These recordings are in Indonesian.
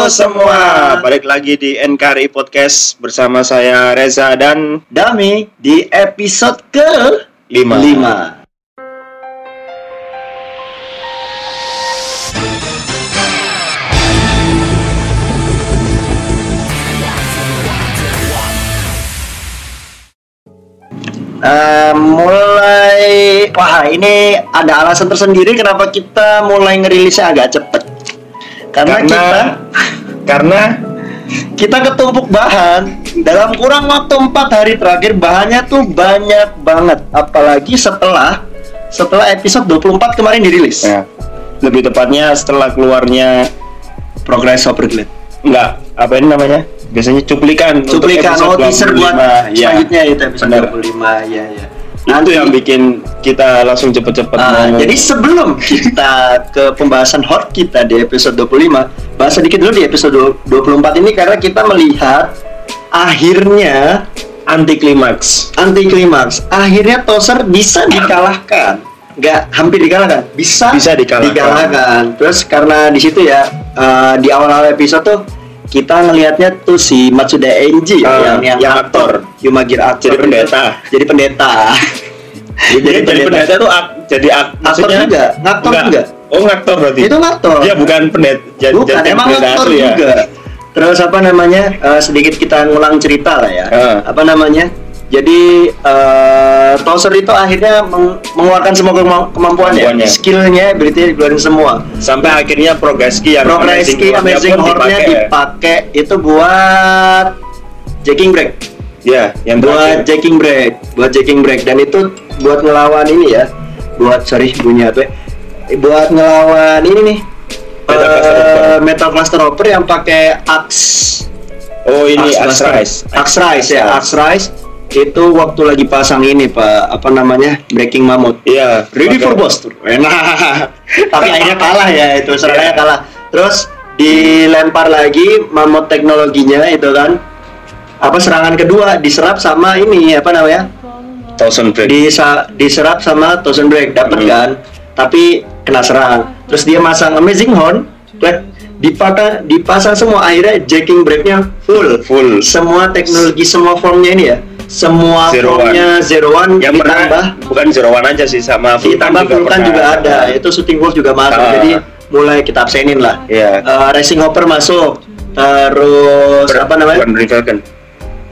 Halo semua, balik lagi di NKRI Podcast bersama saya Reza dan Dami di episode ke Lima. 5. Eh, mulai wah ini ada alasan tersendiri kenapa kita mulai ngerilisnya agak cepet karena, Karena kita karena kita ketumpuk bahan dalam kurang waktu empat hari terakhir bahannya tuh banyak banget apalagi setelah setelah episode 24 kemarin dirilis ya, lebih tepatnya setelah keluarnya Progress Overglade enggak apa ini namanya? Biasanya cuplikan untuk cuplikan episode oh teaser buat 25. ya. selanjutnya itu episode Benar. 25 ya ya Itu yang bikin kita langsung cepet-cepet mau jadi sebelum kita ke pembahasan hot kita di episode 25 bahas sedikit dulu di episode 24 ini karena kita melihat akhirnya anti klimaks. anti klimaks akhirnya Toser bisa dikalahkan nggak hampir dikalahkan bisa Bisa dikalahkan. dikalahkan. terus karena di situ ya eh, di awal-awal episode tuh kita ngelihatnya tuh si Matsuda Enji Ah, yang, yang, yang aktor Yumagir aktor Jadi pendeta. jadi pendeta Jadi, jadi pendeta tuh ak- jadi ak, Aktor juga? Ngaktor Enggak. juga? Oh ngaktor berarti. itu aktor Dia bukan pendeta. Jadi, bukan jadi emang pendeta aktor asli ya. juga terus apa namanya eh, sedikit kita ngulang cerita lah ya Ah. apa namanya jadi eh Toser itu akhirnya meng- mengeluarkan semua kema- kemampuannya, Kemampuannya. skillnya, berarti dikeluarin semua. Sampai akhirnya Progreski yang Progreski Amazing pun Horn-nya dipakai. itu buat jacking break, Ya, yang buat terakhir. jacking break, buat jacking break dan itu buat ngelawan ini ya, buat sorry bunyi apa? ya? Buat ngelawan ini nih. Metal eh, Cluster Hopper. Metal Cluster Hopper yang pakai axe Oh ini Axe Axe Rise. Axe Rise ya, Axe Rise itu waktu lagi pasang ini Pak, apa namanya? Breaking Mammoth. Iya. Ready for Buster. Nah, tapi akhirnya kalah ya itu serangannya Iya. kalah. Terus dilempar lagi mammoth teknologinya itu kan apa serangan kedua diserap sama ini apa namanya? Thousand Break. Disa, diserap sama Thousand Break dapat Hmm. kan? Tapi kena serang. Terus dia masang Amazing Horn, dipasang dipasang semua akhirnya jacking breaknya full Full. semua teknologi semua formnya ini ya semua Zero formnya zero one Yang ditambah pernah bukan Zero One aja sih sama Vulkan ditambah juga pernah. juga ada itu shooting wolf juga masuk Ah. jadi mulai kita absenin lah Iya. Eh, racing hopper masuk terus Ber- apa namanya Bukan Vulcan.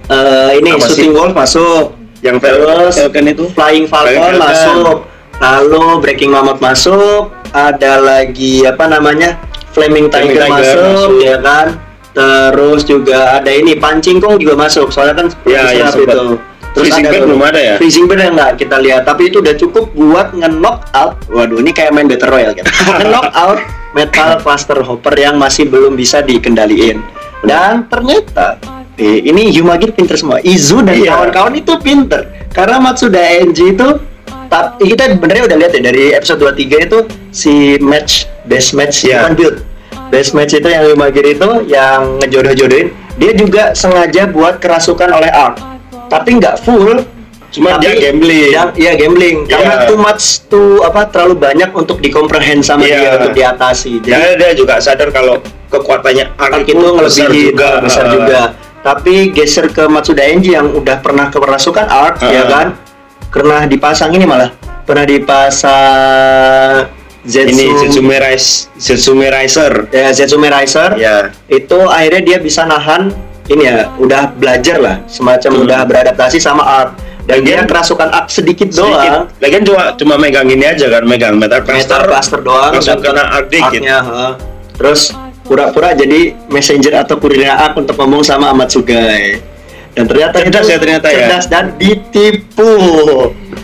Eh, ini Apa sih? shooting wolf masuk Yang terus Vulcan itu flying falcon Flying Falcon. masuk lalu breaking mammoth masuk ada lagi apa namanya flaming tiger, Flaming Tiger masuk, masuk. ya kan terus juga ada ini pancing kong juga masuk. Soalnya kan Ya, ya, itu. Freezing Bird belum ada ya? freezing yang nggak kita lihat. Tapi itu udah cukup buat nge-knock out. Waduh ini kayak main battle royale kan nge-knock out metal cluster hopper yang masih belum bisa dikendaliin. Dan ternyata eh, ini Yumagir pinter semua. Izu dan Iya. kawan-kawan itu pinter. Karena Matsuda Enji itu tapi kita benernya udah lihat ya dari episode 23 itu si match best match build best match itu yang Yumagir itu yang ngejodoh-jodohin dia juga sengaja buat kerasukan oleh Ark tapi nggak full Cuma dia gambling. yang- iya gambling karena Iya. too much tuh apa terlalu banyak untuk dikomprehend sama Iya. dia untuk diatasi jadi dia juga sadar kalau kekuatannya Ark itu besar ngelebihi juga. besar Ah. juga tapi geser ke Matsuda Enji yang udah pernah kerasukan Ark Ah. ya kan pernah dipasang ini malah pernah dipasang Zetsu Ini Zetsume Rise, Zetsume Riser. ya Zetsume Riser Ya. itu akhirnya dia bisa nahan ini ya udah belajar lah semacam Hmm. udah beradaptasi sama Ark dan dia Lagian- kerasukan Ark sedikit, doang Sedikit. Lagian cuma cuma megang ini aja kan, megang metal metal cluster. cluster doang langsung kena Ark dikit. Terus pura-pura jadi messenger atau kurirnya Ark untuk ngomong sama Amatsugai dan ternyata Cerdas itu ya ternyata ya. cerdas dan ditipu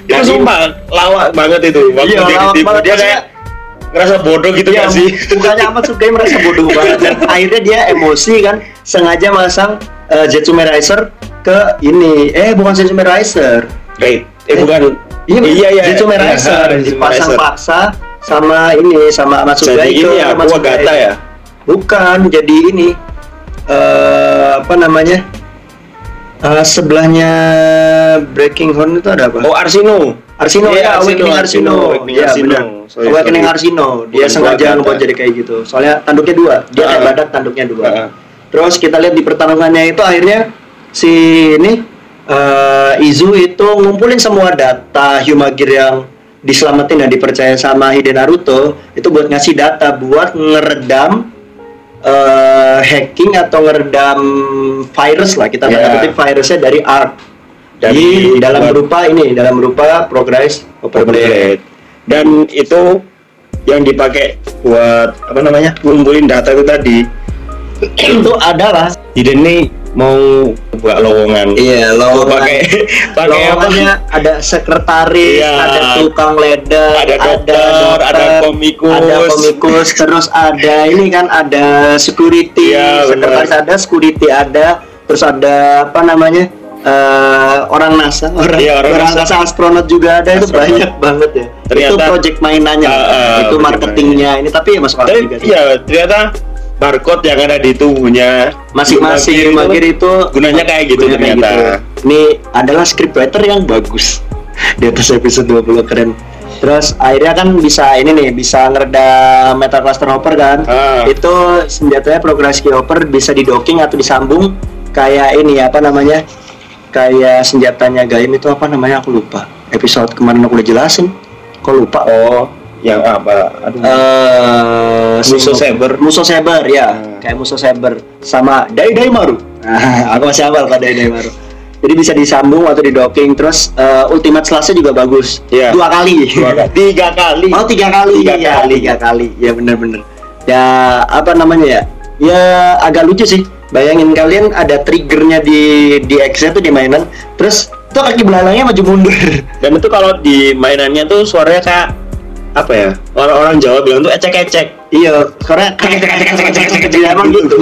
Itu sumpah lawak banget itu. Waktu Iya, dia lawak ditipu, banget. dia kayak ngerasa bodoh gitu Iya, gak sih? bukannya Amatsugai merasa bodoh banget dan akhirnya dia emosi kan sengaja masang uh, Zetsume Riser ke ini eh bukan Zetsume Riser Kayak eh bukan Iya, iya iya. Zetsume Iya, Riser Zetsume dipasang paksa sama ini sama Amatsugai Jadi ini ya, Amatsugai. Kuwagata ya. Bukan, jadi ini eh apa namanya? Eh, sebelahnya Breaking Horn itu ada apa? Oh Arsino. Arsino Iya, ya, Arsino, Arsino. Arsino, Iya, Arsino. benar. Sorry, Awakening sorry. Arsino. Dia Bukan sengaja ngebuat jadi kayak gitu. Soalnya tanduknya dua. Dia kayak Ah. badak, tanduknya dua. Ah. Terus kita lihat di pertarungannya itu akhirnya si ini eh, Izu itu ngumpulin semua data Humagir yang diselamatin dan dipercaya sama Hide Naruto itu buat ngasih data buat ngeredam eh, hacking atau ngeredam virus lah kita Ya. tanda kutip virusnya dari Ark Dari- di dalam buat- berupa ini dalam berupa progress overblade Dan itu yang dipakai buat apa namanya ngumpulin data itu tadi. itu adalah Iden nih mau buka lowongan. iya lowongan pakai pakai apa? ada sekretaris, Iya. ada tukang leather, Ada dokter, ada komikus. ada komikus, terus ada ini kan ada security, Iya, sekretaris ada, security ada, terus ada apa namanya eh, orang NASA, orang, Iya, orang orang NASA. NASA astronot juga ada itu Astronot. banyak banget ya. itu Ternyata- project mainannya, Ah, ah, itu marketingnya ini tapi ya masuk akal juga iya ternyata barcode yang ada di tubuhnya Masing-masing Humagir Humagir itu gunanya kayak gitu gunanya kayak ternyata. gitu. Ini adalah scriptwriter yang bagus di atas episode 20 keren. Terus akhirnya kan bisa ini nih bisa ngeredam Metal Cluster Hopper kan. Ah. Itu senjatanya Progress Key Hopper bisa didocking atau disambung kayak ini apa namanya? Kayak senjatanya Gaim itu apa namanya aku lupa. Episode kemarin aku udah jelasin. Kok lupa? Oh, yang apa? Aduh. Eh, Musuh Saber. Musuh Saber ya, Hmm. kayak musuh Saber sama Dai Dai Maru. Nah, aku masih hafal kalau Dai Dai Maru. Jadi bisa disambung atau di docking terus eh, Ultimate Slash juga bagus. Iya. Dua kali. Tiga kali. Oh tiga kali. Tiga ya, kali. Tiga kali. Ya bener-bener. Ya apa namanya ya? Ya agak lucu sih. Bayangin kalian ada triggernya di di X tuh di mainan. Terus tuh kaki belalangnya maju mundur. Dan itu kalau di mainannya tuh suaranya kayak apa ya? Orang-orang Jawa bilang tuh ecek-ecek. Iya, karena emang gitu.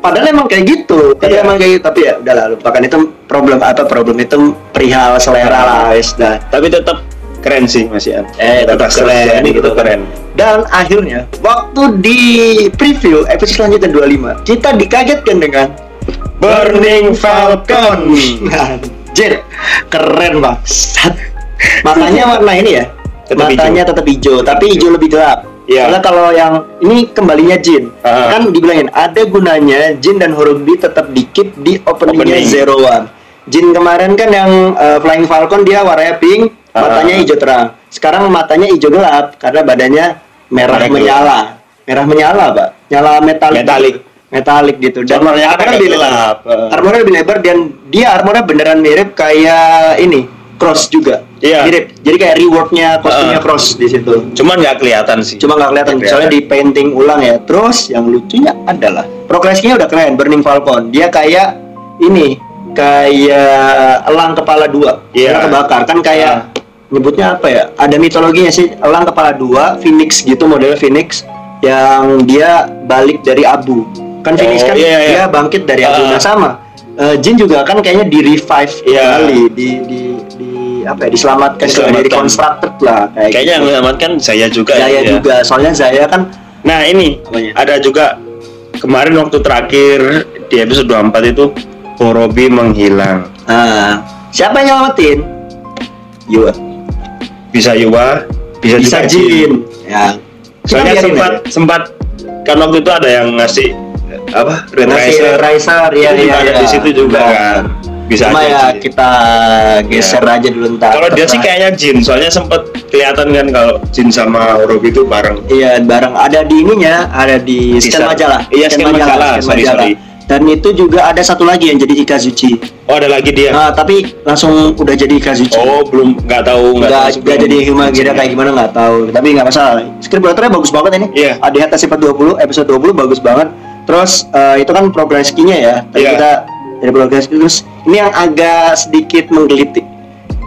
Padahal emang kayak gitu, tapi Iya. emang kayak gitu. Tapi ya udahlah, lupakan itu problem apa problem itu perihal selera lah, wes dah. Tapi tetap keren sih Mas Ian. Eh, tetap keren, Ini gitu. itu keren. Dan akhirnya waktu di preview episode selanjutnya 25, kita dikagetkan dengan Burning Falcon. Anjir, keren banget. Matanya warna ini ya. Tetap matanya tetap hijau, tapi hijau lebih gelap. Iya. Karena kalau yang ini kembalinya Jin, Ah. kan dibilangin ada gunanya Jin dan Horobi tetap dikit di openingnya Opening. Zero One. Jin kemarin kan yang uh, Flying Falcon dia warnanya pink, matanya hijau terang. Sekarang matanya hijau gelap karena badannya merah gelap. menyala. Merah menyala, Pak. Nyala metalik. Metalik. Metalik gitu. Dan Armornya agak lebih lebar. Armornya lebih lebar dan dia armornya beneran mirip kayak ini, Cross juga. Iya. Mirip. Jadi kayak rewardnya kostumnya Ah. Cross di situ. Cuman nggak kelihatan sih. Cuma nggak kelihatan, Nggak soalnya di painting ulang ya. Terus yang lucunya adalah progresnya udah keren, Burning Falcon. Dia kayak ini, kayak elang kepala dua. Iya. Dia kebakar kan kayak nyebutnya apa ya? Ada mitologinya sih, elang kepala dua, Phoenix gitu model Phoenix yang dia balik dari abu. Kan Phoenix Oh, kan iya, iya. dia bangkit dari abu. Ah. Nah sama. Eh, Jin juga kan kayaknya di revive Iya. kembali, di di di apa ya? Diselamatkan, kembali, Diselamatkan. reconstructed lah kayak Kayaknya yang gitu. menyelamatkan saya juga Zaya ya. juga, soalnya Zaya kan Nah ini Apanya? ada juga kemarin waktu terakhir di episode 24 itu Horobi menghilang. ah, siapa yang nyelamatin? Yua. Bisa Yuwa, bisa, Bisa juga Jin. Ya. Soalnya Kita sempat aja. sempat kan waktu itu ada yang ngasih apa Riser. Riser ya, ya, ada ya. di situ juga Nah, kan. Bisa Cuma aja ya sih. kita geser aja dulu ntar. Kalau dia sih kayaknya Jin, soalnya sempat kelihatan kan kalau Jin sama Horobi itu bareng. Iya bareng ada di ininya, ada di scan Teaser. majalah. Iya, scan majalah. Sorry, sorry. Dan itu juga ada satu lagi yang jadi Ikazuchi. Oh ada lagi dia. Nah, tapi langsung udah jadi Ikazuchi. Oh belum nggak tahu nggak tahu nggak jadi Humagira kayak gimana nggak tahu tapi nggak masalah scriptwriternya bagus banget ini Iya. ADH Sifat 20 episode 20 bagus banget terus eh, itu kan progress key-nya ya Tadi Iya. kita dari progress terus ini yang agak sedikit menggelitik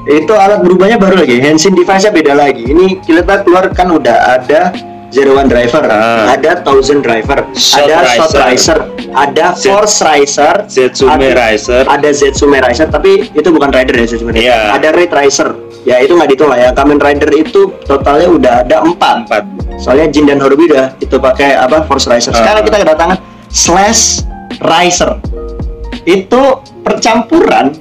itu alat berubahnya baru lagi Henshin device-nya beda lagi ini kita keluar kan udah ada Zero One Driver, Ah. ada Thousand Driver, Shot ada Shot Riser. Riser, ada Z- Force Riser, Zetsume ada- Riser. ada Zetsume Riser tapi itu bukan Rider ya Zetsume Riser. Iya. Ada Ray Riser. Ya itu nggak dihitung lah ya. Kamen Rider itu totalnya udah ada empat. Empat. Soalnya Jin dan Horobi udah itu pakai apa Force Riser. Sekarang Ah. kita kedatangan Slash Riser. Itu percampuran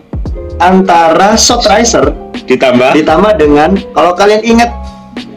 antara Shot Riser Ditambah ditambah dengan kalau kalian ingat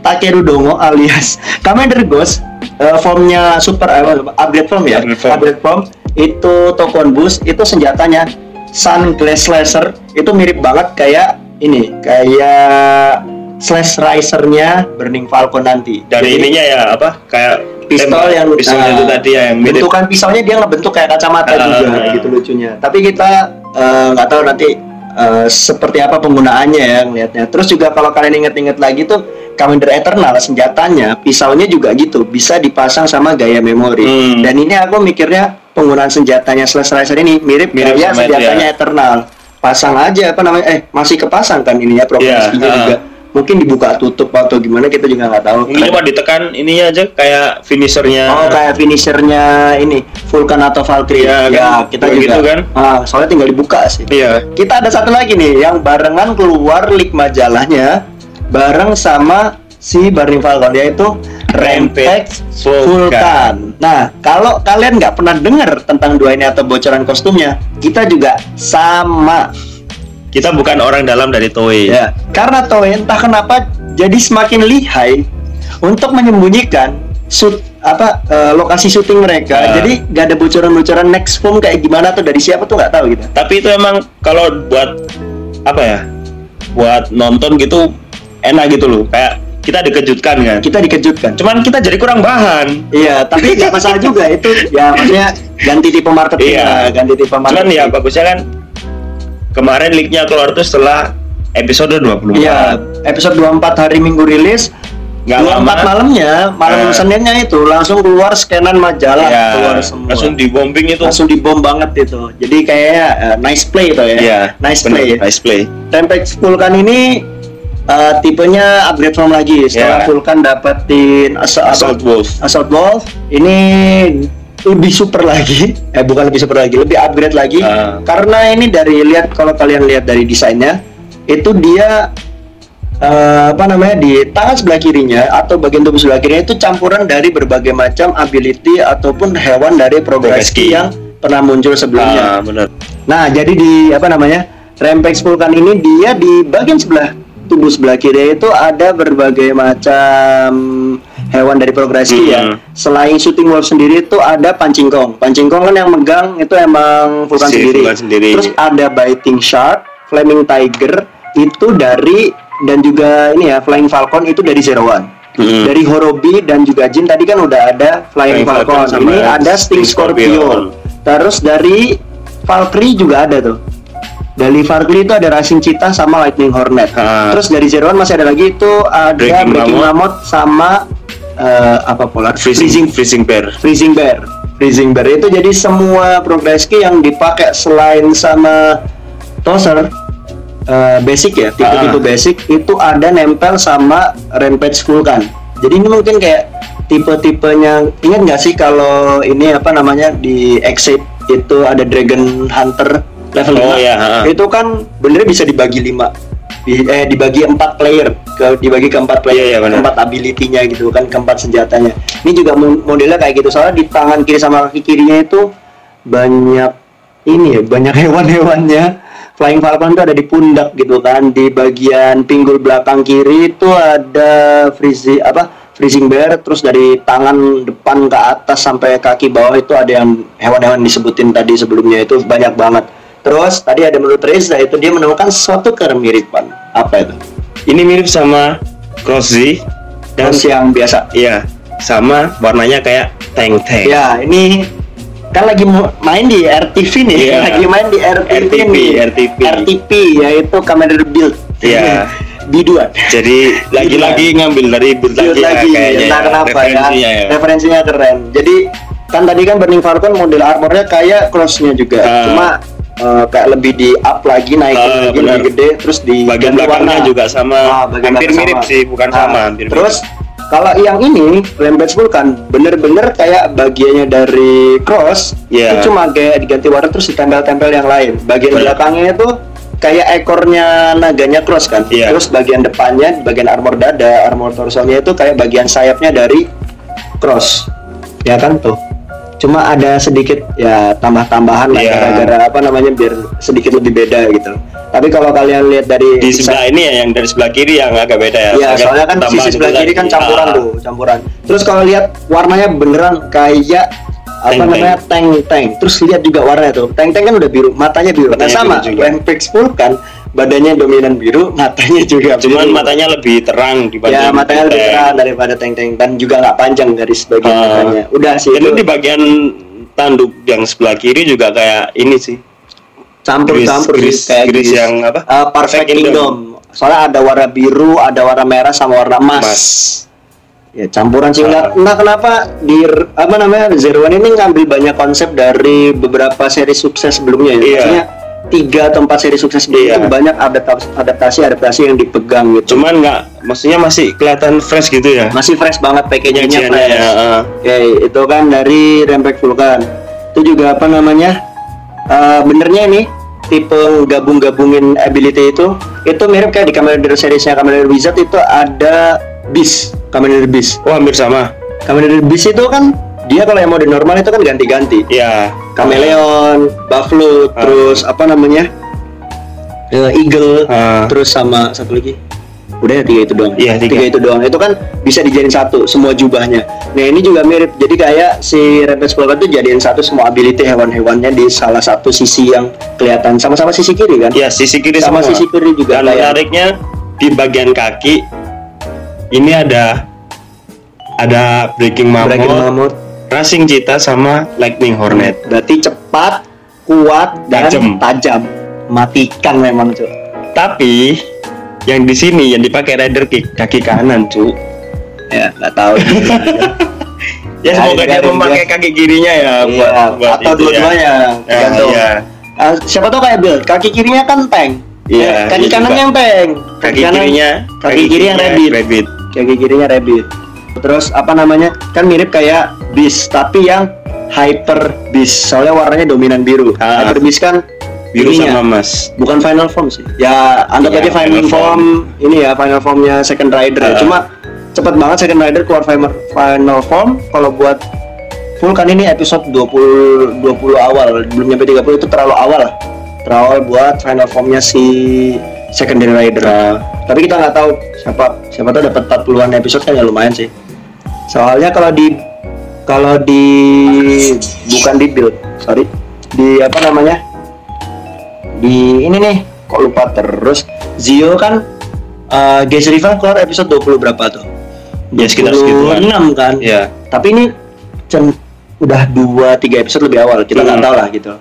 Takeru Dongo alias Commander Ghost eh, formnya super eh, upgrade form ya Upgrade form. upgrade form itu Tokon Boost itu senjatanya Sun Glass Slasher itu mirip banget kayak ini kayak Slash Riser-nya Burning Falcon nanti dari Jadi, ininya ya apa? Kayak pistol yang pistolnya nah, itu tadi ya yang mirip. bentukan pisaunya dia ngebentuk kayak kacamata Ah. juga gitu lucunya tapi kita eh, nggak tahu nanti eh, seperti apa penggunaannya ya ngelihatnya terus juga kalau kalian inget-inget lagi tuh Commander Eternal senjatanya pisaunya juga gitu bisa dipasang sama gaya memori Hmm. dan ini aku mikirnya penggunaan senjatanya Slash Riser ini mirip, Mirip itu senjatanya ya. Eternal pasang aja apa namanya eh masih kepasang kan ininya progresinya Iya, ah. juga mungkin dibuka tutup atau gimana kita juga nggak tahu Mungkin cuma ditekan ininya aja kayak finishernya. Oh kayak finishernya ini Vulcan atau Valkyrie Iya, ya kan? kita juga gitu kan? ah, soalnya tinggal dibuka sih Iya. kita ada satu lagi nih yang barengan keluar leak majalahnya bareng sama si Burning Falcon yaitu Rampage Vulcan. Vulcan. Nah, kalau kalian nggak pernah dengar tentang dua ini atau bocoran kostumnya, kita juga sama Kita bukan orang dalam dari Toei. Ya, karena Toei entah kenapa jadi semakin lihai untuk menyembunyikan shoot apa eh, lokasi syuting mereka. Ah. Jadi gak ada bocoran-bocoran next film kayak gimana tuh dari siapa tuh nggak tahu gitu. Tapi itu emang kalau buat apa ya? Buat nonton gitu enak gitu loh. Kayak kita dikejutkan kan. Kita dikejutkan. Cuman kita jadi kurang bahan. Iya, tapi nggak masalah juga itu. Ya maksudnya ganti tipe marketing, Iya. lah, ganti tipe Cuman marketing. ya bagusnya kan kemarin leaknya keluar tuh setelah episode 24. Iya, episode 24 hari Minggu rilis. Nggak 24 lama. malamnya, malam Eh. Seninnya itu langsung keluar scanan majalah Iya, keluar semua. langsung di bombing itu. langsung dibom banget itu. Jadi kayaknya eh, nice play itu ya. Iya, nice bener, play. Nice play. Rampage Vulcan ini eh, tipenya upgrade form lagi setelah Iya. Vulcan dapetin Assault, Assault Wolf. Assault Wolf ini lebih super lagi eh bukan lebih super lagi lebih upgrade lagi Ah. karena ini dari lihat kalau kalian lihat dari desainnya itu dia eh, apa namanya di tangan sebelah kirinya atau bagian tubuh sebelah kirinya itu campuran dari berbagai macam ability ataupun hewan dari Progresi. yang pernah muncul sebelumnya Ah, bener. Nah, jadi di apa namanya? Rampage Vulcan ini dia di bagian sebelah tubuh sebelah kiri itu ada berbagai macam hewan dari progresi Mhm. ya. Selain shooting wolf sendiri itu ada pancing kong. Pancing kong kan yang megang itu emang Vulcan Si sendiri. Sendiri. Terus ada biting shark, flaming tiger itu dari dan juga ini ya Flying Falcon itu dari Zero One. Mhm. Dari Horobi dan juga Jin tadi kan udah ada Flying, Flying Falcon. Falcon Ini ada Sting Sting Scorpion. Scorpion. Terus dari Valkyrie juga ada tuh. Dari Valkyrie itu ada Racing Cheetah sama Lightning Hornet. Ah. Terus dari Zero One masih ada lagi itu ada Breaking, Breaking Mammoth. sama eh, apa polar Freezing, freezing bear. Freezing Bear. Freezing Bear itu jadi semua progreski yang dipakai selain sama Tozer eh, basic ya, tipe-tipe basic itu ada nempel sama Rampage Vulcan. Jadi ini mungkin kayak tipe-tipenya ingat nggak sih kalau ini apa namanya di Exit itu ada Dragon Hunter level Oh, 5 iya, ha. itu kan bener bisa dibagi 5 eh dibagi empat player. Ke dibagi ke empat player. Iya, benar. keempat ability-nya gitu kan keempat senjatanya. Ini juga mo- modelnya kayak gitu. Soalnya di tangan kiri sama kaki kirinya itu banyak ini ya banyak hewan-hewannya. Flying Falcon itu ada di pundak gitu kan. Di bagian pinggul belakang kiri itu ada freezing apa freezing bear. Terus dari tangan depan ke atas sampai kaki bawah itu ada yang hewan-hewan disebutin tadi sebelumnya. Itu banyak banget terus tadi ada menurut Reza itu dia menemukan suatu kemiripan apa itu Ini mirip sama Cross Z dan Terus yang biasa iya sama warnanya kayak tank tank. Ya, ini kan lagi main di RTV nih, Iya. lagi main di RTV, RTP, nih. RTP. RTP yaitu Commander Build. Iya. Biduan. Jadi lagi-lagi ngambil dari build Build lagi, ya, lagi, kayaknya entah ya, kenapa ya. referensinya ya. Referensinya keren. Jadi kan tadi kan Burning Falcon model armornya kayak crossnya juga, Ah. cuma eh, kayak lebih di up lagi, naik Ah, lagi lebih gede, terus di Bagian belakangnya warna. juga sama, Ah, bagian hampir mirip sama. sih, bukan Ah, sama, hampir Terus kalau yang ini Rampage Vulcan bener-bener kayak bagiannya dari cross Iya. itu cuma kayak diganti warna terus ditempel-tempel yang lain. Bagian Benar. belakangnya itu kayak ekornya naganya cross kan. Iya. Terus bagian depannya, bagian armor dada, armor torsonya itu kayak bagian sayapnya dari cross. Ya kan tuh. Cuma ada sedikit ya tambah-tambahan lah Iya. gara-gara apa namanya biar sedikit lebih beda gitu tapi kalau kalian lihat dari Di sebelah ini ya yang dari sebelah kiri yang agak beda ya. Iya, Agak soalnya kan sisi sebelah kiri kan campuran Ah. tuh, campuran. Terus kalau lihat warnanya beneran kayak apa Tank-tank. namanya tank tank. Terus lihat juga warnanya tuh. Tank tank kan udah biru, matanya biru. Nah, Matanya sama. biru juga. Rampage full kan badannya dominan biru, matanya juga Cuman biru. matanya lebih terang dibanding ya matanya lebih terang daripada tank dan juga nggak panjang dari sebagian Ah. matanya. Udah sih itu di bagian tanduk yang sebelah kiri juga kayak ini sih. campur-campur Gris- sih, kayak gris gris. yang apa? Eh, Perfect Perfect Kingdom. Kingdom. Soalnya ada warna biru, ada warna merah sama warna emas. Mas. ya campuran sih Ah. nggak entah kenapa di apa namanya Zero One ini ngambil banyak konsep dari beberapa seri sukses sebelumnya ya Iya. maksudnya tiga atau empat seri sukses Iya. itu banyak adaptasi adaptasi adaptasi yang dipegang gitu Cuman nggak, maksudnya masih kelihatan fresh gitu ya. masih fresh banget packagingnya fresh ya. ah. Oke, itu kan dari Rampage Vulcan. Itu juga apa namanya? eh, benernya ini tipe gabung-gabungin ability itu itu mirip kayak di Kamen Rider seriesnya Kamen Rider Wizard itu ada Beast, Kamen Rider Beast. Oh hampir sama. Kamen Rider Beast itu kan dia kalau yang mode normal itu kan ganti-ganti. Iya. Kameleon, Buffalo, Ah. terus apa namanya? Eh, Eagle, Ah. terus sama satu lagi. Udah ya tiga itu doang. Iya, tiga. itu doang. Itu kan bisa dijadiin satu semua jubahnya. Nah ini juga mirip. Jadi kayak si Rampage Vulcan itu jadiin satu semua ability hewan-hewannya di salah satu sisi yang kelihatan sama-sama sisi kiri kan? Iya sisi kiri Sama semua. sisi kiri juga Dan kayak- menariknya di bagian kaki ini ada ada breaking mammoth, Dragon Mammoth. Racing cheetah sama lightning hornet. Berarti cepat, kuat, dan Tajam. tajam. Matikan memang cuy. Tapi yang di sini yang dipakai rider kick kaki kanan, cu. Ya nggak tahu. Ya semoga dia memakai dia. kaki kirinya ya Iya, buat, buat atau itu dua-duanya Ya, tergantung. iya. Ah, siapa tahu kayak Bill, kaki kirinya kan tank. Iya, kaki iya kanan juga. yang tank. Kaki kanan- kirinya kaki kiri yang rabbit. rabbit. Kaki kirinya rabbit. Terus apa namanya? Kan mirip kayak beast, tapi yang hyper beast. Soalnya warnanya dominan biru. Ah. Hyper beast kan Biru ininya, sama emas. bukan final form sih. Ya anggap Iya, aja final, final form. form. ini ya final formnya second rider. ya. Ah. Cuma cepet banget second rider keluar final final form. Kalau buat full kan ini episode 20 20 awal, belum nyampe 30 itu terlalu awal lah. Terlalu awal buat final formnya si secondary rider. Ah. Tapi kita nggak tahu siapa siapa tahu dapat 40-an episode kan ya lumayan sih. Soalnya kalau di kalau di bukan di build, sorry. Di apa namanya? Di ini nih, kok lupa terus. Zio kan uh, Gaze Rival keluar episode 20 berapa tuh? Ya, sekitar segituan. 26 kan? Ya. Tapi ini cen- udah 2 3 episode lebih awal. Kita nggak Hmm. tahu lah gitu.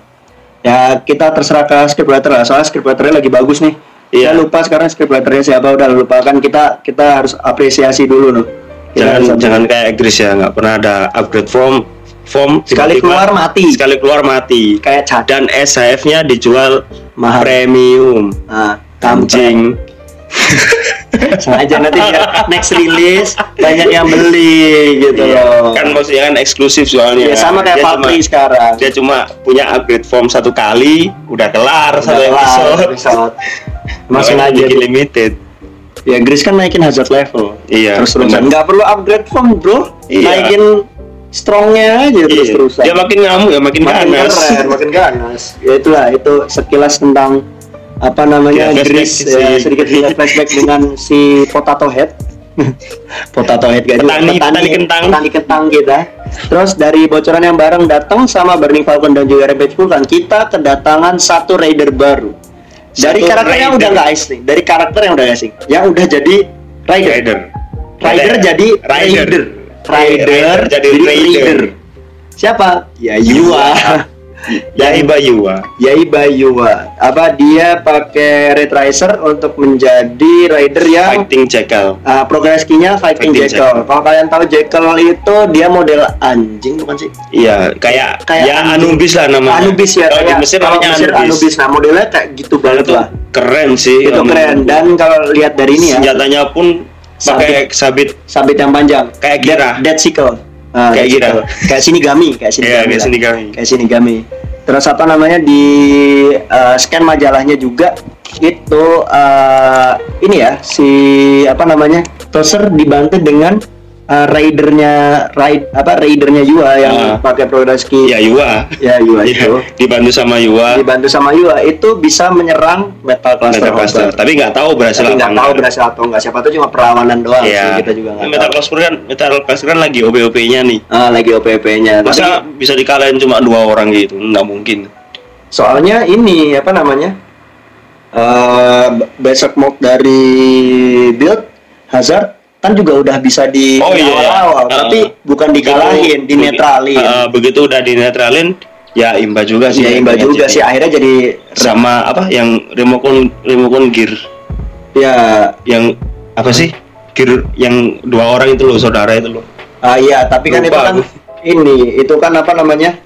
Ya kita terserah ke scriptwriter lah. Soalnya scriptwriternya lagi bagus nih. Iya. Saya lupa sekarang scriptwriternya siapa udah lupakan kita kita harus apresiasi dulu nih. Kita Jangan harus- jangan kayak Gris ya, nggak pernah ada upgrade form form Sekali tiba-tiba keluar mati. Sekali keluar mati. kayak cat Dan SHF-nya dijual Mahal. premium. nah Anjing. sengaja nanti biar next release banyak yang beli gitu Iya, loh Kan maksudnya kan eksklusif soalnya. ya sama kayak cuma- sekarang Dia cuma punya upgrade form satu kali, udah kelar satu Udah kelar episode. episode. Masih aja limited. Ya Gris kan naikin hazard level. Iya, terus terusan. nggak perlu upgrade form bro. Iya. naikin strongnya aja terus Iya. terusan. Dia makin ngamuk ya makin, makin ganas. keren makin ganas. Ya itulah itu sekilas tentang apa namanya Ya, si- ya, sedikit flashback dengan si Potato Head. Potato Head gak juga, Petani- petani kentang. petani kentang kita. Terus dari bocoran yang bareng datang sama Burning Falcon dan juga Rampage Vulcan kita kedatangan satu raider baru dari Satu karakter yang raider. udah nggak asing dari karakter yang udah asing yang udah jadi rider. Rider. rider jadi Rider. raider rider, Rider jadi raider. siapa? Ya Yua Yai Bayua. Yai Bayua apa dia pakai Red Riser untuk menjadi rider yang Fighting Jackal. uh, progress key-nya fighting, Fighting Jackal. Kalau kalian tahu Jackal itu dia model anjing bukan sih? Iya, kayak Kayak ya anjing. Anubis lah namanya. Anubis ya. Kalau di Mesir namanya Mesir Anubis. Nah modelnya kayak gitu banget Itu lah. keren sih. Itu Om. keren dan kalau lihat dari ini ya Senjatanya pun pakai sabit sabit yang panjang Kayak Gira. Dead, Dead Sickle. Ah, Kayak Gira. Sickle. Kayak Shinigami, kayak Shinigami. Iya, kayak lah. Shinigami. Kayak Shinigami. Terus apa namanya di uh, scan majalahnya juga itu uh, ini ya si apa namanya Toser dibantu dengan uh, raidernya raid apa raidernya Yua yang Ah. pakai progreski Ya Yua. ya Yua Iya, itu dibantu sama Yua. dibantu sama Yua itu bisa menyerang metal cluster, Metal Cluster. Hopper. Tapi nggak tahu berhasil tapi nggak tahu berhasil atau enggak siapa tahu cuma perawanan doang Iya. sih kita juga nggak Metal Cluster kan Metal Cluster kan lagi OP-OP-nya nih. Ah, lagi OPP-nya tapi Masa bisa dikalahin cuma dua orang gitu? Nggak mungkin. soalnya ini apa namanya eh basic mode dari build Hazard kan juga udah bisa di Oh, di iya. awal-awal, Uh, tapi bukan dikalahin, dinetralin. Uh, begitu udah dinetralin, ya imba juga sih. ya imba Jadi- juga sih akhirnya jadi Sama apa yang remote remote gear ya yang apa sih? Gear yang dua orang itu loh, saudara itu loh. ah iya tapi kan Lupa itu kan aku. ini itu kan apa namanya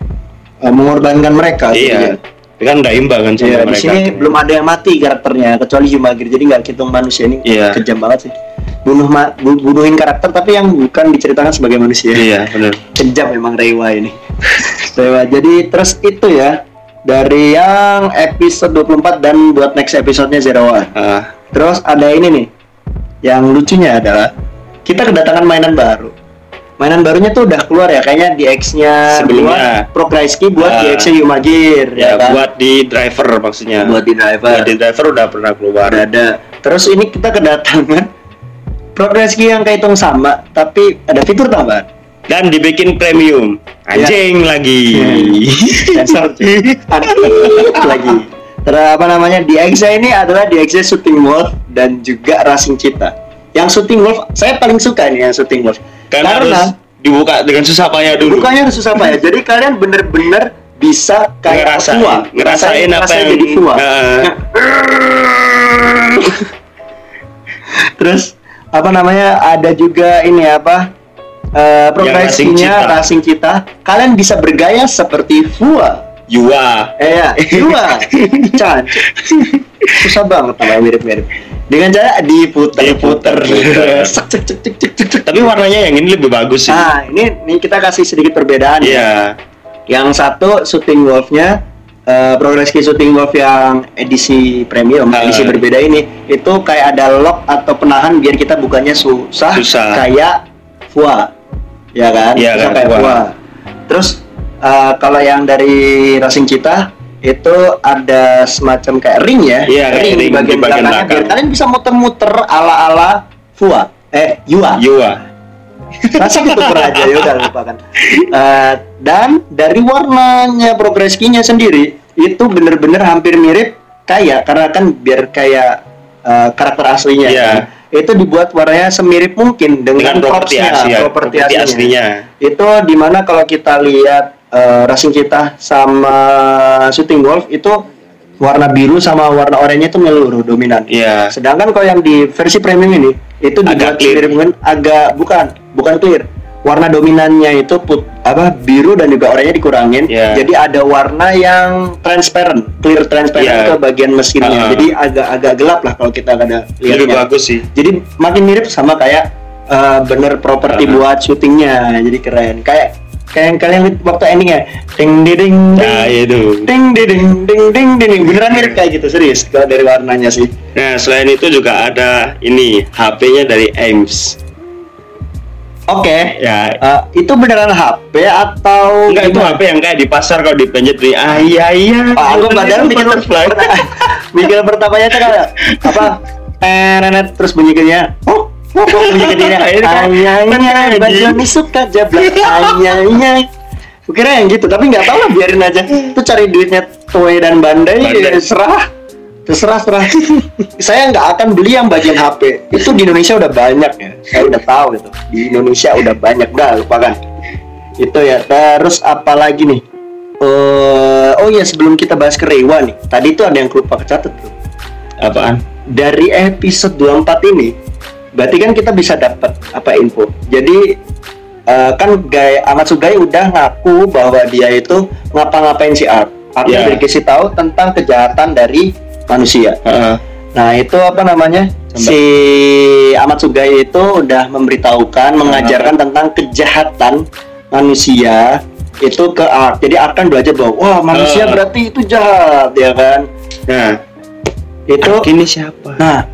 eh, mengorbankan mereka Iya. Tapi kan udah imba kan sama di mereka. sini belum ada yang mati karakternya kecuali Humagir. Jadi nggak hitung manusia ini Iya. kejam banget sih. Bunuh ma bu- bunuhin karakter tapi yang bukan diceritakan sebagai manusia. Iya, benar. Kejam memang Rewa ini. Rewa. Jadi terus itu ya dari yang episode 24 dan buat next episode-nya Zero One. Ah, Terus ada ini nih. Yang lucunya adalah kita kedatangan mainan baru. Mainan barunya tuh udah keluar ya kayaknya di X-nya Sebelumnya. buat Pro Kreisky buat Ah. di X-nya Humagir ya, kan? buat di driver maksudnya. buat di driver. Buat di driver udah pernah keluar. Udah ada. Terus ini kita kedatangan progreski yang kehitung sama, tapi ada fitur tambahan. Dan dibikin premium. Anjing lagi. Sensor cuy. ada lagi. Terus apa namanya di XA ini adalah di XA Shooting Wolf dan juga Racing Cheetah. Yang Shooting Wolf saya paling suka nih yang Shooting Wolf. Kan Karena harus dibuka dengan susah payah dulu. bukannya harus susah apa ya. Jadi kalian bener-bener bisa kayak Ngerasain, Fua. ngerasain apa ngerasain yang- jadi Fua. Heeh. Terus apa namanya ada juga ini apa uh, Racing Cheetah. Racing Cita kalian bisa bergaya seperti Fua Yua. eh ya Fua Can susah banget namanya mirip-mirip dengan cara diputer Diputer. Cek, cek, cek, cek, cek, cek. Tapi warnanya yang ini lebih bagus sih. nah ini ini kita kasih sedikit perbedaan ya. Iya. yang satu shooting wolfnya uh, progresi shooting wolf yang edisi premium Ah. edisi berbeda ini itu kayak ada lock atau penahan biar kita bukannya susah, Susah. kayak Fua ya kan Iya, susah kayak kayak Fua. Fua terus uh, kalau yang dari Racing Cita itu ada semacam kayak ring ya Iya, kayak ring, di ring bagian, di bagian belakangnya biar belakang. kalian bisa muter-muter ala-ala Fua eh Yua Yua. Masa dituker aja ya udah lupakan. Eh, dan dari warnanya progreskinya sendiri itu bener-bener hampir mirip kayak karena kan biar kayak eh, karakter aslinya. Iya. kan. Itu dibuat warnanya semirip mungkin dengan, Dengan properti propsnya, asli ya, properti properti aslinya. aslinya. Itu di mana kalau kita lihat eh, Racing kita sama Shooting Wolf itu warna biru sama warna oranye itu menyeluruh dominan. Iya. Sedangkan kalau yang di versi premium ini itu Agak clear. dengan agak bukan bukan clear. Warna dominannya itu put apa biru dan juga oranye dikurangin. Iya. Jadi ada warna yang transparent, clear transparent Iya. ke bagian mesinnya. Uh-uh. Jadi agak agak gelap lah kalau kita ada Lebih lihatnya. bagus sih. Jadi makin mirip sama kayak eh, bener properti Uh-huh. buat syutingnya. Jadi keren. Kayak kayak kalian lihat waktu endingnya, ding ding ding Nah, itu. ding ding ding ding ding ding beneran mirip kayak gitu serius kalau dari warnanya sih. Nah, selain itu juga ada ini HP-nya dari Ames. Oke. Ya, Eh, itu beneran HP atau enggak itu? HP yang kayak di pasar kalau dipencet di ah iya iya. Pak, aku padahal mikir butterfly. mikir pertamanya tuh kayak apa? Tenet terus bunyi kenyanya. Oh, ini suka jablak. Ayahnya. Kira yang gitu, tapi nggak tahu lah biarin aja. Itu cari duitnya Toei dan Bandai, Bandai. ya, serah. Terserah, serah. saya nggak akan beli yang bagian HP. Itu di Indonesia udah banyak ya. Saya udah tahu itu. Di Indonesia udah banyak. Udah lupakan. Itu ya. Terus apa lagi nih? Eh, oh iya sebelum kita bahas ke Rewa nih. Tadi itu ada yang lupa kecatat bro. Apaan? Dari episode 24 ini, berarti kan kita bisa dapat apa info. Jadi eh, kan Gai Amatsugai udah ngaku bahwa dia itu ngapa-ngapain si Art. Art Iya. yeah. dikasih tahu tentang kejahatan dari manusia. Heeh. Nah itu apa namanya? Coba. Si Amatsugai itu udah memberitahukan, mengajarkan tentang kejahatan manusia itu ke Art. Jadi Art kan belajar bahwa wah manusia Ah. berarti itu jahat, ya kan? Nah, Itu ini siapa? Nah,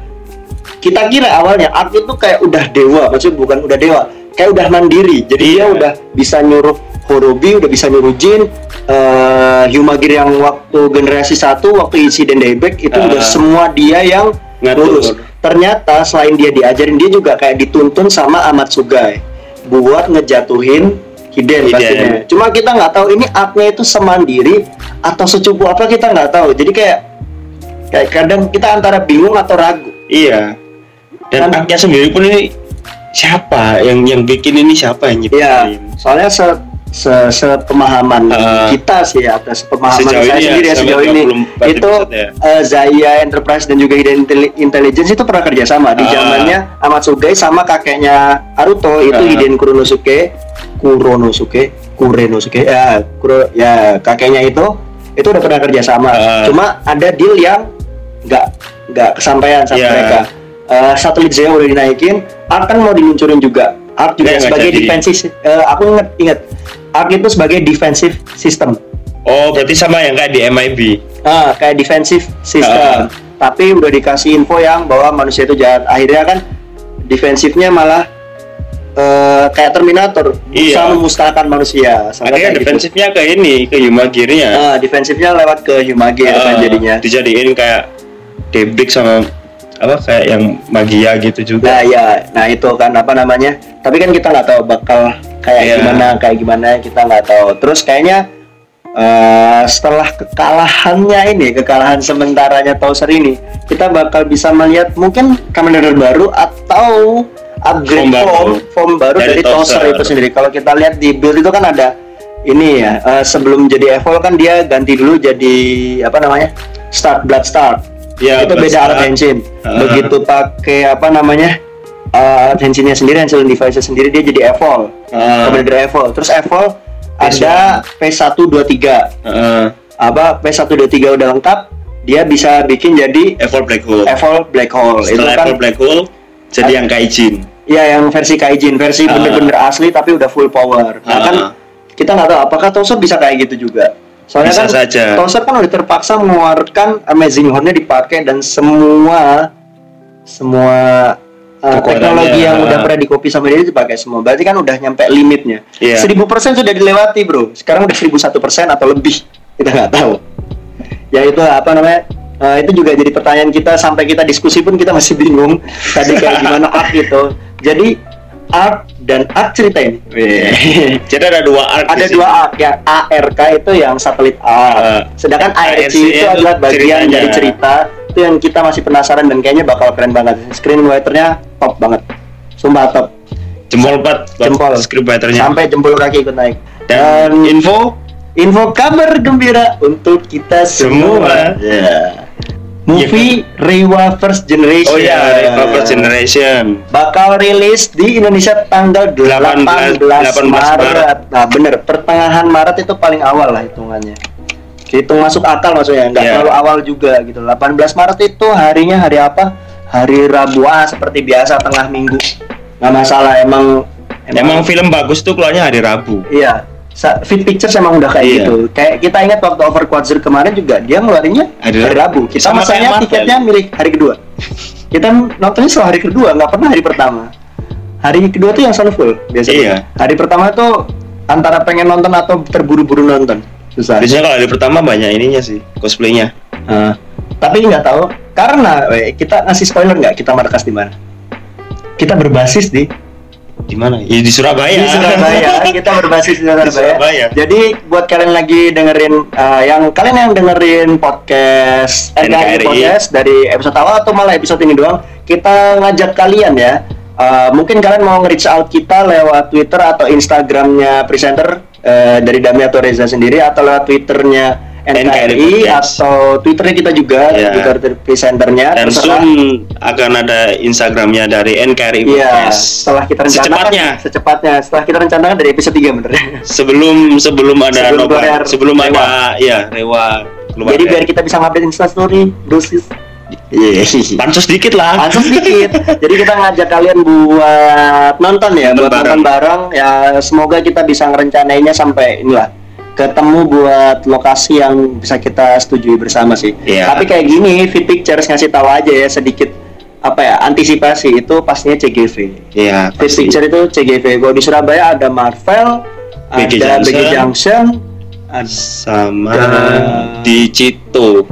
kita kira awalnya Art itu kayak udah dewa, maksudnya bukan udah dewa, kayak udah mandiri. Jadi dia Iya. udah bisa nyuruh Horobi, udah bisa nyuruh Jin, eh Humagir yang waktu generasi satu waktu insiden Dayback itu Ah. udah semua dia yang ngurus. Ternyata selain dia diajarin dia juga kayak dituntun sama Amatsugai buat ngejatuhin Hiden Hiden. pastinya. Cuma kita nggak tahu ini artnya itu semandiri atau secupu apa kita nggak tahu. Jadi kayak kayak kadang kita antara bingung atau ragu. Iya. Dan Kan- aknya sendiri pun ini siapa yang yang bikin ini siapa yang Iya, nyiptain? soalnya se se sepemahaman Uh, kita sih sepemahaman sejauh saya ini ya, sendiri ya, sejauh ini 24 itu ya. eh, Zaya Enterprise dan juga Hidden Intelli- Intelligence itu pernah kerjasama di Ah. zamannya Amatsugai sama kakeknya Naruto itu Ah. Hiden Kuronosuke Kuronosuke Kurenosuke ya Kuro, ya kakeknya itu itu udah pernah kerjasama Ah. cuma ada deal yang nggak nggak kesampaian sama Iya. mereka Eh, satelit Zaya udah dinaikin Ark kan mau diluncurin juga Ark juga nggak sebagai jadi. defensive eh, aku inget inget Ark itu sebagai defensive system Oh, berarti sama yang kayak di MIB. ah kayak defensive system Ah. tapi udah dikasih info yang bahwa manusia itu jahat akhirnya kan defensifnya malah eh, kayak Terminator bisa Iya. memusnahkan manusia Akhirnya kayak gitu. defensifnya ke ini, ke Humagirnya. Ah, defensifnya lewat ke Humage kan Ah, jadinya Dijadiin kayak Debrik sama apa kayak yang magia gitu juga. Nah ya, nah itu kan apa namanya? Tapi kan kita nggak tahu bakal kayak Iya. gimana, kayak gimana kita nggak tahu. Terus kayaknya eh, setelah kekalahannya ini, kekalahan sementaranya Tauser ini, kita bakal bisa melihat mungkin Kamen Rider baru atau upgrade Form baru. form, form baru dari, Dari Tauser itu sendiri. Kalau kita lihat di build itu kan ada ini ya, eh, sebelum jadi Evolve kan dia ganti dulu jadi apa namanya? Start Blood Start Iya, itu beda alat henshin Ah. begitu pakai apa namanya uh, alat henshinnya sendiri henshin device sendiri dia jadi evol Ah. Kamen Rider evol terus evol ada P123 Heeh. apa P123 udah lengkap dia bisa bikin jadi Evol Black Hole. evol black hole itu Setelah kan Evol Black Hole jadi yang Kaijin. ya yang versi kaijin versi Ah. bener-bener asli tapi udah full power nah Ah. kan kita nggak tahu apakah Tozer bisa kayak gitu juga soalnya Bisa kan saja. Tozer kan udah terpaksa mengeluarkan Amazing Horn-nya dipakai dan semua semua uh, teknologi yang udah pernah di copy sama dia itu dipakai semua. Berarti kan udah nyampe limitnya. Iya. seribu persen sudah dilewati bro. Sekarang udah seribu satu persen atau lebih. Kita nggak tahu. Ya itu apa namanya? Uh, itu juga jadi pertanyaan kita. Sampai kita diskusi pun kita masih bingung. Tadi kayak gimana art gitu. Jadi art dan art cerita ini Jadi ada dua arc. ada dua arc yang ARK itu yang satelit art Ah. sedangkan ARC ARC itu adalah bagian ceritanya. dari cerita itu yang kita masih penasaran dan kayaknya bakal keren banget screenwriternya top banget sumpah top Jempol 4 Jempol. scriptwriternya. sampai jempol kaki ikut naik Dan info info kabar gembira untuk kita semua. Semua. Ya. Movie Rewa First Generation. Oh ya, Reva First Generation. Bakal rilis di Indonesia tanggal 18, 18 Maret. Maret. Nah, bener, pertengahan Maret itu paling awal lah hitungannya. Hitung masuk akal maksudnya, nggak Iya. terlalu awal juga gitu. 18 Maret itu harinya hari apa? Hari Rabu ah, seperti biasa tengah minggu. Nggak masalah, emang Emang film bagus tuh keluarnya hari Rabu. Iya, Fit Pictures emang udah kayak Iya. gitu. Kayak kita ingat waktu Overquarter kemarin juga dia ngeluarinnya Hari Rabu. Kita Sama masanya tiketnya milih hari kedua. Kita nontonnya selalu hari kedua, nggak pernah hari pertama. Hari kedua tuh yang selalu full biasanya. Iya. Hari pertama tuh antara pengen nonton atau terburu-buru nonton. Susah. Biasanya kalau hari pertama banyak ininya sih, cosplaynya. Nah, tapi nggak tahu karena weh, kita ngasih spoiler nggak kita markas di mana? Kita berbasis di Di mana? Ya, di Surabaya. di Surabaya kita berbasis di Surabaya. Surabaya. Jadi buat kalian lagi dengerin uh, yang kalian yang dengerin podcast NKRI NKRI. podcast dari episode awal atau malah episode ini doang, kita ngajak kalian ya. uh, mungkin kalian mau nge-reach out kita lewat Twitter atau Instagramnya presenter uh, dari Dami atau Reza sendiri atau lewat Twitternya NKRI, NKRI Podcast. atau Twitternya kita juga Iya. Twitter presenternya Dan terserah. soon akan ada Instagramnya dari NKRI Iya, Podcast. setelah kita rencanakan Secepatnya. secepatnya setelah kita rencanakan dari episode 3 bener. Sebelum sebelum ada Sebelum nobar- keluar sebelum Rewa. ada ya Rewa keluar. Jadi biar kita bisa ngupdate Insta story, dosis. Iya. pansus dikit lah. Langsung sedikit. Jadi kita ngajak kalian buat nonton ya, Nonton buat bareng. nonton bareng. Ya semoga kita bisa ngerencanainya sampai inilah ketemu buat lokasi yang bisa kita setujui bersama sih. Iya. Tapi kayak gini, Fit Pictures ngasih tahu aja ya sedikit apa ya antisipasi itu pastinya CGV. Iya. Pasti. picture itu CGV. Kalau di Surabaya ada Marvel, BG ada. BG Junction, ada sama di Cito.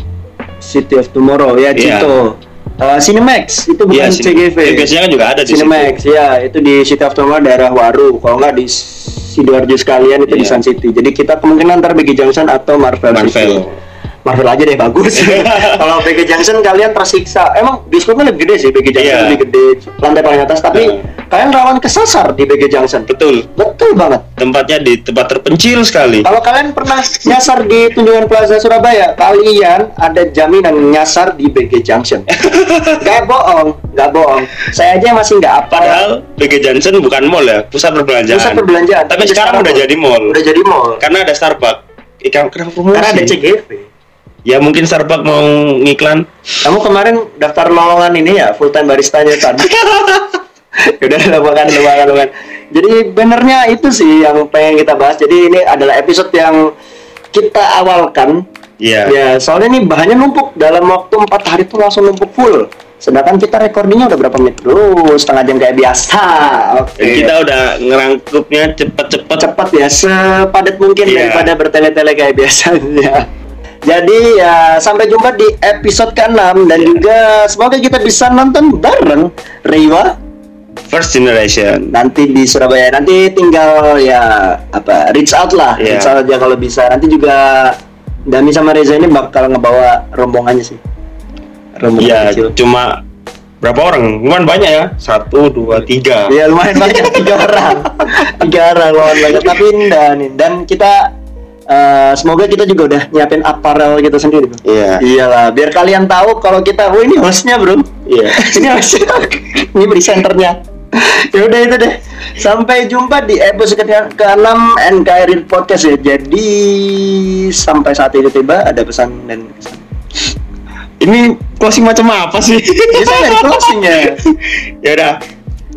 City of Tomorrow ya Iya. Cito. Uh, Cinemax itu bukan Cin- CGV. eh, biasanya kan juga ada di Cinemax ya itu di City of Tomorrow daerah Waru. Kalau nggak di sidoarjo sekalian itu di Iya. Sun City. Jadi kita kemungkinan ntar BG Junction atau Marvel. Marvel. City. Marvel aja deh bagus. Kalau BG Junction kalian tersiksa. Emang bioskopnya lebih gede sih BG Junction Iya. lebih gede lantai paling atas. Tapi Iya. kalian rawan kesasar di BG Junction. Betul. Betul banget. Tempatnya di tempat terpencil sekali. Kalau kalian pernah nyasar di Tunjungan Plaza Surabaya, kalian ada jaminan nyasar di BG Junction. gak bohong, gak bohong. Saya aja masih nggak apa. Padahal BG Johnson bukan mall ya, pusat perbelanjaan. pusat perbelanjaan. Tapi sekarang udah jadi mall. Udah jadi mall. Karena ada Starbucks. Ikan kenapa promosi? Karena ada CGV. Ya mungkin Starbucks mau ngiklan. Kamu kemarin daftar lowongan ini ya full time baristanya kan? Udah lupakan, lupakan, lupakan. Jadi benernya itu sih yang pengen kita bahas. Jadi ini adalah episode yang kita awalkan Iya. Ya, soalnya nih bahannya numpuk dalam waktu empat hari tuh langsung numpuk full. Sedangkan kita recordingnya udah berapa menit dulu, setengah jam kayak biasa. Oke. Dan kita udah ngerangkupnya cepet-cepet. cepat ya, sepadat mungkin Iya. daripada bertele-tele kayak biasanya. Jadi ya sampai jumpa di episode ke-6 dan juga semoga kita bisa nonton bareng Rewa First generation. nanti di Surabaya. Nanti tinggal ya apa reach out lah, Iya. reach out aja kalau bisa. Nanti juga Dami sama Reza ini bakal ngebawa rombongannya sih. Rombongan Iya, kecil. cuma berapa orang? Lumayan banyak ya. Satu, dua, tiga. Iya lumayan banyak tiga orang, tiga orang lumayan banyak. Tapi indah nih dan kita eh, semoga kita juga udah nyiapin apparel kita sendiri. Bro. Iya. Iyalah, biar kalian tahu kalau kita, oh ini hostnya bro, Iya. ini hostnya, ini presenternya. ya udah itu deh. Sampai jumpa di episode ke- ke-6 NKRI Podcast ya. Jadi sampai saat itu tiba ada pesan dan kesan. Ini closing macam apa sih? Nggak di closing ya? ya udah.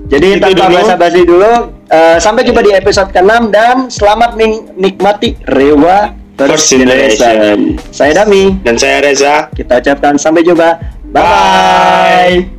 Jadi Itu tanpa basa-basi dulu, eh, sampai jumpa di episode ke-6 dan selamat ning- nikmati Rewa First generation. Saya Dami, Dan saya Reza. kita ucapkan sampai jumpa. Bye. Bye.